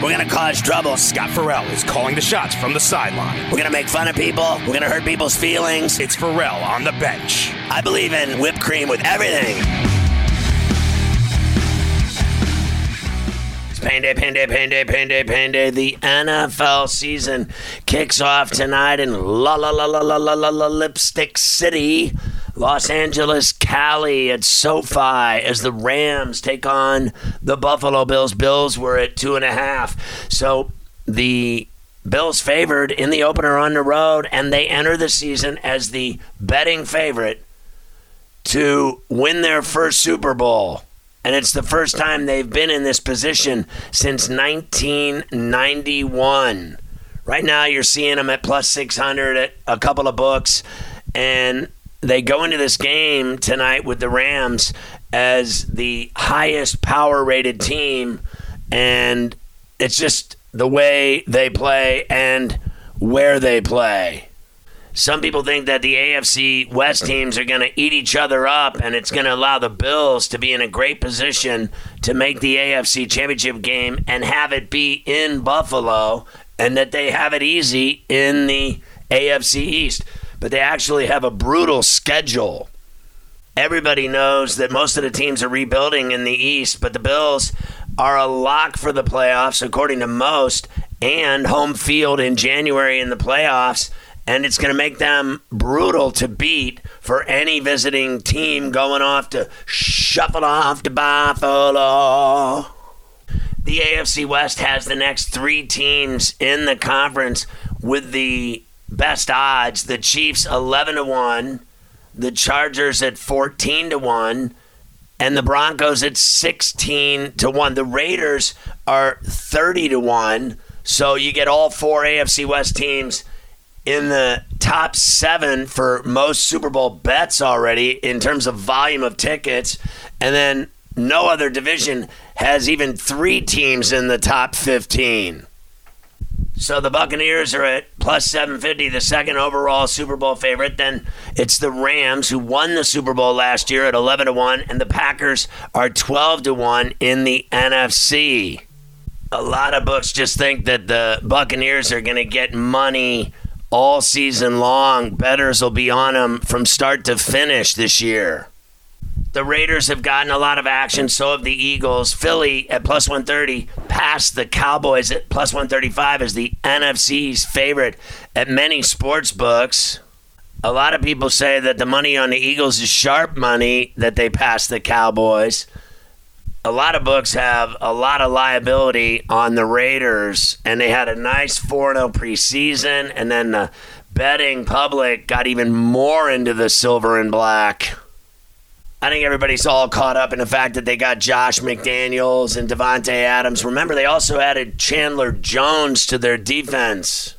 We're going to cause trouble. Scott Farrell is calling the shots from the sideline. We're going to make fun of people. We're going to hurt people's feelings. It's Farrell on the bench. I believe in whipped cream with everything. Payday, payday, payday, payday, payday. The NFL season kicks off tonight in la la la la la la la, la Lipstick City, Los Angeles, Cali at SoFi as the Rams take on the Buffalo Bills. Bills were at two and a half. So the Bills favored in the opener on the road, and they enter the season as the betting favorite to win their first Super Bowl. And it's the first time they've been in this position since 1991. Right now, you're seeing them at plus 600 at a couple of books. And they go into this game tonight with the Rams as the highest power rated team, and it's just the way they play and where they play. Some people think that the AFC West teams are going to eat each other up, and it's going to allow the Bills to be in a great position to make the AFC Championship game and have it be in Buffalo, and that they have it easy in the AFC East but they actually have a brutal schedule. Everybody knows that most of the teams are rebuilding in the East, but the Bills are a lock for the playoffs, according to most, and home field in January in the playoffs. And it's going to make them brutal to beat for any visiting team going off to shuffle off to Buffalo. The AFC West has the next three teams in the conference with the best odds. The Chiefs 11 to 1, the Chargers at 14 to 1, and the Broncos at 16 to 1. The Raiders are 30 to 1. So you get all four AFC West teams in the top 7 for most Super Bowl bets already in terms of volume of tickets. And then no other division has even 3 teams in the top 15. So the Buccaneers are at plus 750, the second overall Super Bowl favorite. Then it's the Rams who won the Super Bowl last year at 11 to 1, and the Packers are 12 to 1 in the NFC. A lot of books just think that the Buccaneers are going to get money all season long. Betters will be on them from start to finish this year. The Raiders have gotten a lot of action. So have the Eagles. Philly at plus 130 passed the Cowboys at plus 135 as the NFC's favorite at many sports books. A lot of people say that the money on the Eagles is sharp money that they passed the Cowboys. A lot of books have a lot of liability on the Raiders, and they had a nice 4 0 preseason, and then the betting public got even more into the silver and black. I think everybody's all caught up in the fact that they got Josh McDaniels and Davante Adams. Remember, they also added Chandler Jones to their defense.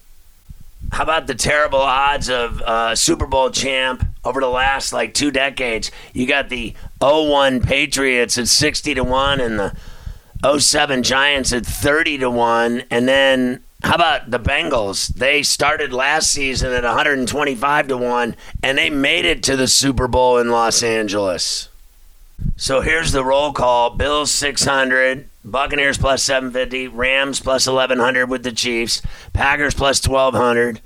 How about the terrible odds of uh, Super Bowl champ over the last like two decades? You got the 01 Patriots at 60 to 1 and the 07 Giants at 30 to 1. And then how about the Bengals? They started last season at 125 to 1 and they made it to the Super Bowl in Los Angeles. So here's the roll call. Bills 600, Buccaneers plus 750, Rams plus 1100 with the Chiefs, Packers plus 1200,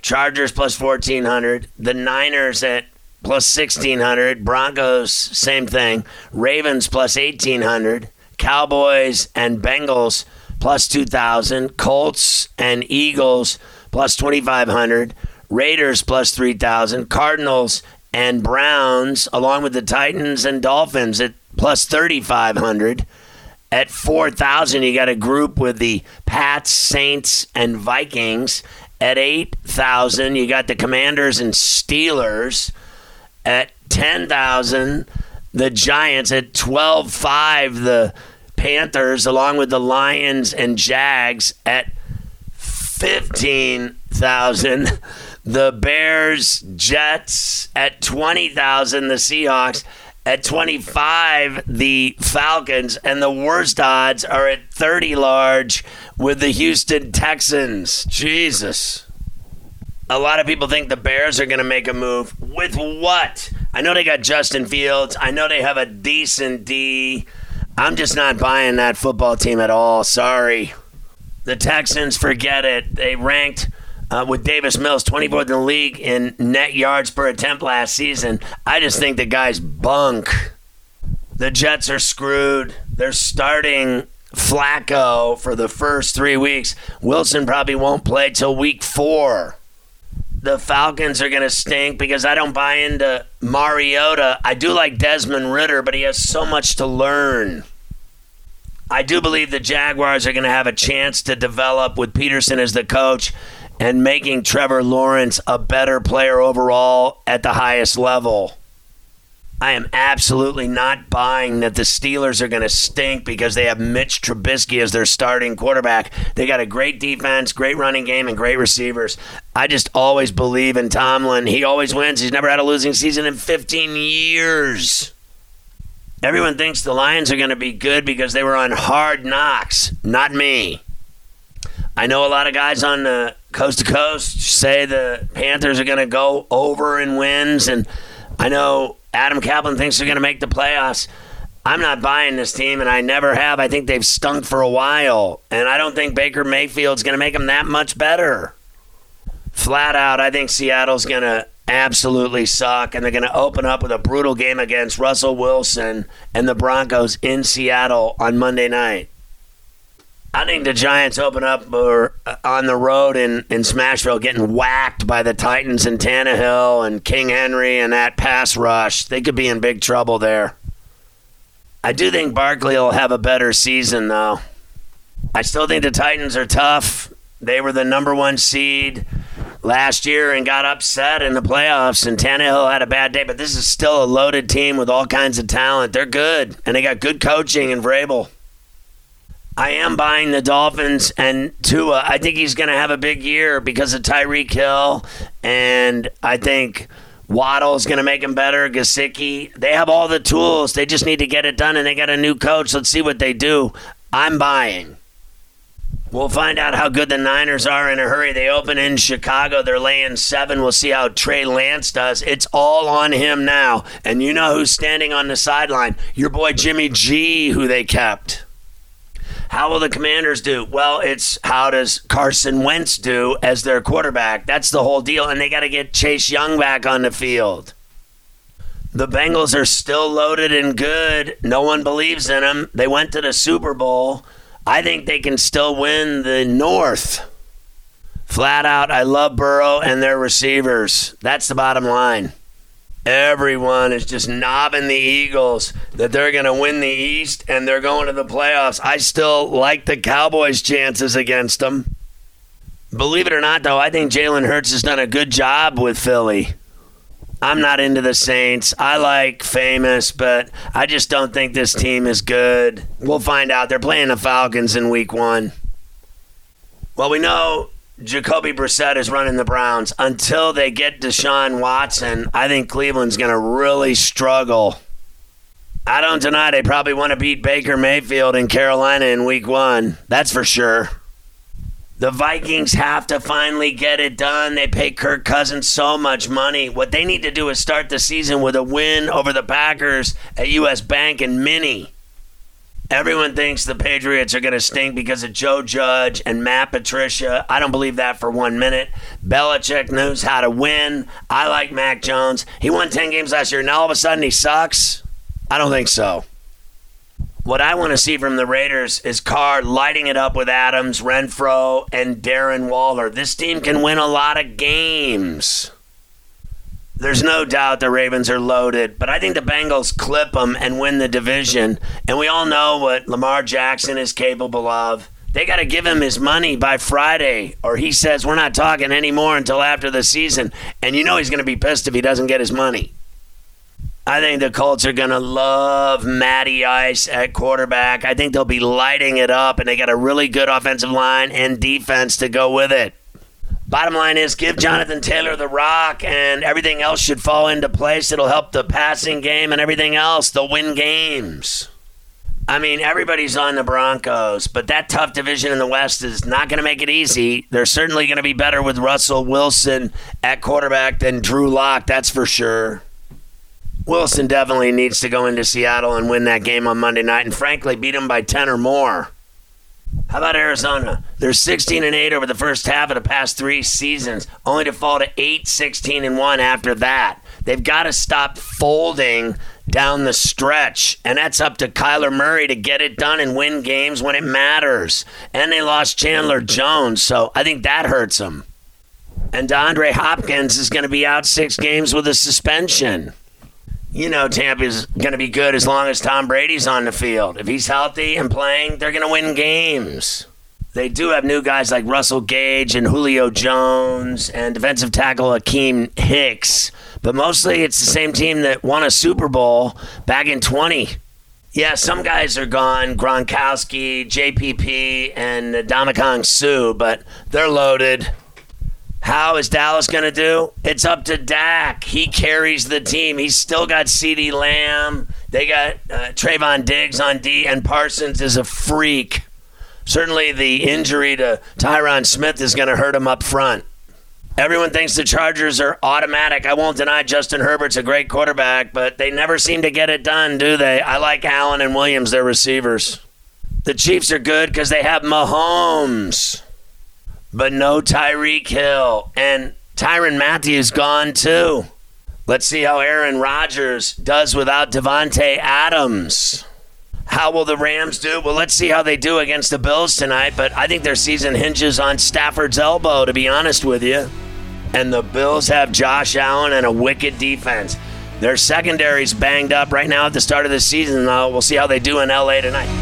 Chargers plus 1400, the Niners at plus 1600, Broncos same thing, Ravens plus 1800, Cowboys and Bengals plus 2,000. Colts and Eagles plus 2,500. Raiders plus 3,000. Cardinals and Browns, along with the Titans and Dolphins at plus 3,500. At 4,000, you got a group with the Pats, Saints, and Vikings. At 8,000, you got the Commanders and Steelers. At 10,000, the Giants. At 12,500, the Panthers, along with the Lions and Jags. At 15,000, the Bears, Jets. At 20,000, the Seahawks. At 25, the Falcons, and the worst odds are at 30 large with the Houston Texans. Jesus. A lot of people think the Bears are going to make a move. With what? I know they got Justin Fields. I know they have a decent D. I'm just not buying that football team at all. Sorry. The Texans, forget it. They ranked uh, with Davis Mills, 24th in the league in net yards per attempt last season. I just think the guy's bunk. The Jets are screwed. They're starting Flacco for the first three weeks. Wilson probably won't play till week four. The Falcons are going to stink because I don't buy into Mariota. I do like Desmond Ridder, but he has so much to learn. I do believe the Jaguars are going to have a chance to develop with Pederson as the coach and making Trevor Lawrence a better player overall at the highest level. I am absolutely not buying that the Steelers are going to stink because they have Mitch Trubisky as their starting quarterback. They got a great defense, great running game, and great receivers. I just always believe in Tomlin. He always wins. He's never had a losing season in 15 years. Everyone thinks the Lions are going to be good because they were on hard knocks. Not me. I know a lot of guys on the coast to coast say the Panthers are going to go over in wins, and I know Adam Kaplan thinks they're going to make the playoffs. I'm not buying this team, and I never have. I think they've stunk for a while, and I don't think Baker Mayfield's going to make them that much better. Flat out, I think Seattle's going to absolutely suck, and they're going to open up with a brutal game against Russell Wilson and the Broncos in Seattle on Monday night. I think the Giants open up or uh, on the road in, in Smashville getting whacked by the Titans and Tannehill and King Henry and that pass rush. They could be in big trouble there. I do think Barkley will have a better season, though. I still think the Titans are tough. They were the number one seed last year and got upset in the playoffs, and Tannehill had a bad day, but this is still a loaded team with all kinds of talent. They're good, and they got good coaching in Vrabel. I am buying the Dolphins and Tua. I think he's going to have a big year because of Tyreek Hill, and I think Waddle's going to make him better. Gesicki, they have all the tools. They just need to get it done, and they got a new coach. Let's see what they do. I'm buying. We'll find out how good the Niners are in a hurry. They open in Chicago. They're laying seven. We'll see how Trey Lance does. It's all on him now. And you know who's standing on the sideline? Your boy Jimmy G, who they kept. How will the Commanders do? Well, it's how does Carson Wentz do as their quarterback? That's the whole deal. And they got to get Chase Young back on the field. The Bengals are still loaded and good. No one believes in them. They went to the Super Bowl. I think they can still win the North. Flat out, I love Burrow and their receivers. That's the bottom line. Everyone is just knobbing the Eagles that they're going to win the East and they're going to the playoffs. I still like the Cowboys' chances against them. Believe it or not, though, I think Jalen Hurts has done a good job with Philly. I'm not into the Saints. I like Jameis, but I just don't think this team is good. We'll find out. They're playing the Falcons in week one. Well, we know Jacoby Brissett is running the Browns. Until they get Deshaun Watson, I think Cleveland's going to really struggle. I don't deny they probably want to beat Baker Mayfield in Carolina in week one. That's for sure. The Vikings have to finally get it done. They pay Kirk Cousins so much money. What they need to do is start the season with a win over the Packers at US Bank and Mini. Everyone thinks the Patriots are going to stink because of Joe Judge and Matt Patricia. I don't believe that for one minute. Belichick knows how to win. I like Mac Jones. He won 10 games last year, and all of a sudden he sucks? I don't think so. What I want to see from the Raiders is Carr lighting it up with Adams, Renfrow, and Darren Waller. This team can win a lot of games. There's no doubt the Ravens are loaded, but I think the Bengals clip them and win the division. And we all know what Lamar Jackson is capable of. They got to give him his money by Friday, or he says we're not talking anymore until after the season. And you know he's going to be pissed if he doesn't get his money. I think the Colts are going to love Matty Ice at quarterback. I think they'll be lighting it up, and they got a really good offensive line and defense to go with it. Bottom line is give Jonathan Taylor the rock, and everything else should fall into place. It'll help the passing game and everything else. They'll win games. I mean, everybody's on the Broncos, but that tough division in the West is not going to make it easy. They're certainly going to be better with Russell Wilson at quarterback than Drew Lock, that's for sure. Wilson definitely needs to go into Seattle and win that game on Monday night, and frankly, beat them by 10 or more. How about Arizona? They're 16 and 8 over the first half of the past three seasons, only to fall to 8, 16 and 1 after that. They've got to stop folding down the stretch, and that's up to Kyler Murray to get it done and win games when it matters. And they lost Chandler Jones, so I think that hurts them. And DeAndre Hopkins is going to be out six games with a suspension you know Tampa's going to be good as long as Tom Brady's on the field. If he's healthy and playing, they're going to win games. They do have new guys like Russell Gage and Julio Jones and defensive tackle Akiem Hicks, but mostly it's the same team that won a Super Bowl back in 20. Yeah, some guys are gone, Gronkowski, JPP, and Ndamukong Suh, but they're loaded. How is Dallas going to do? It's up to Dak. He carries the team. He's still got CeeDee Lamb. They got uh, Trevon Diggs on D, and Parsons is a freak. Certainly, the injury to Tyron Smith is going to hurt him up front. Everyone thinks the Chargers are automatic. I won't deny Justin Herbert's a great quarterback, but they never seem to get it done, do they? I like Allen and Williams, their receivers. The Chiefs are good because they have Mahomes but no Tyreek Hill. And Tyrann Mathieu's gone too. Let's see how Aaron Rodgers does without Davante Adams. How will the Rams do? Well, let's see how they do against the Bills tonight, but I think their season hinges on Stafford's elbow, to be honest with you. And the Bills have Josh Allen and a wicked defense. Their secondary's banged up right now at the start of the season, though. We'll see how they do in LA tonight.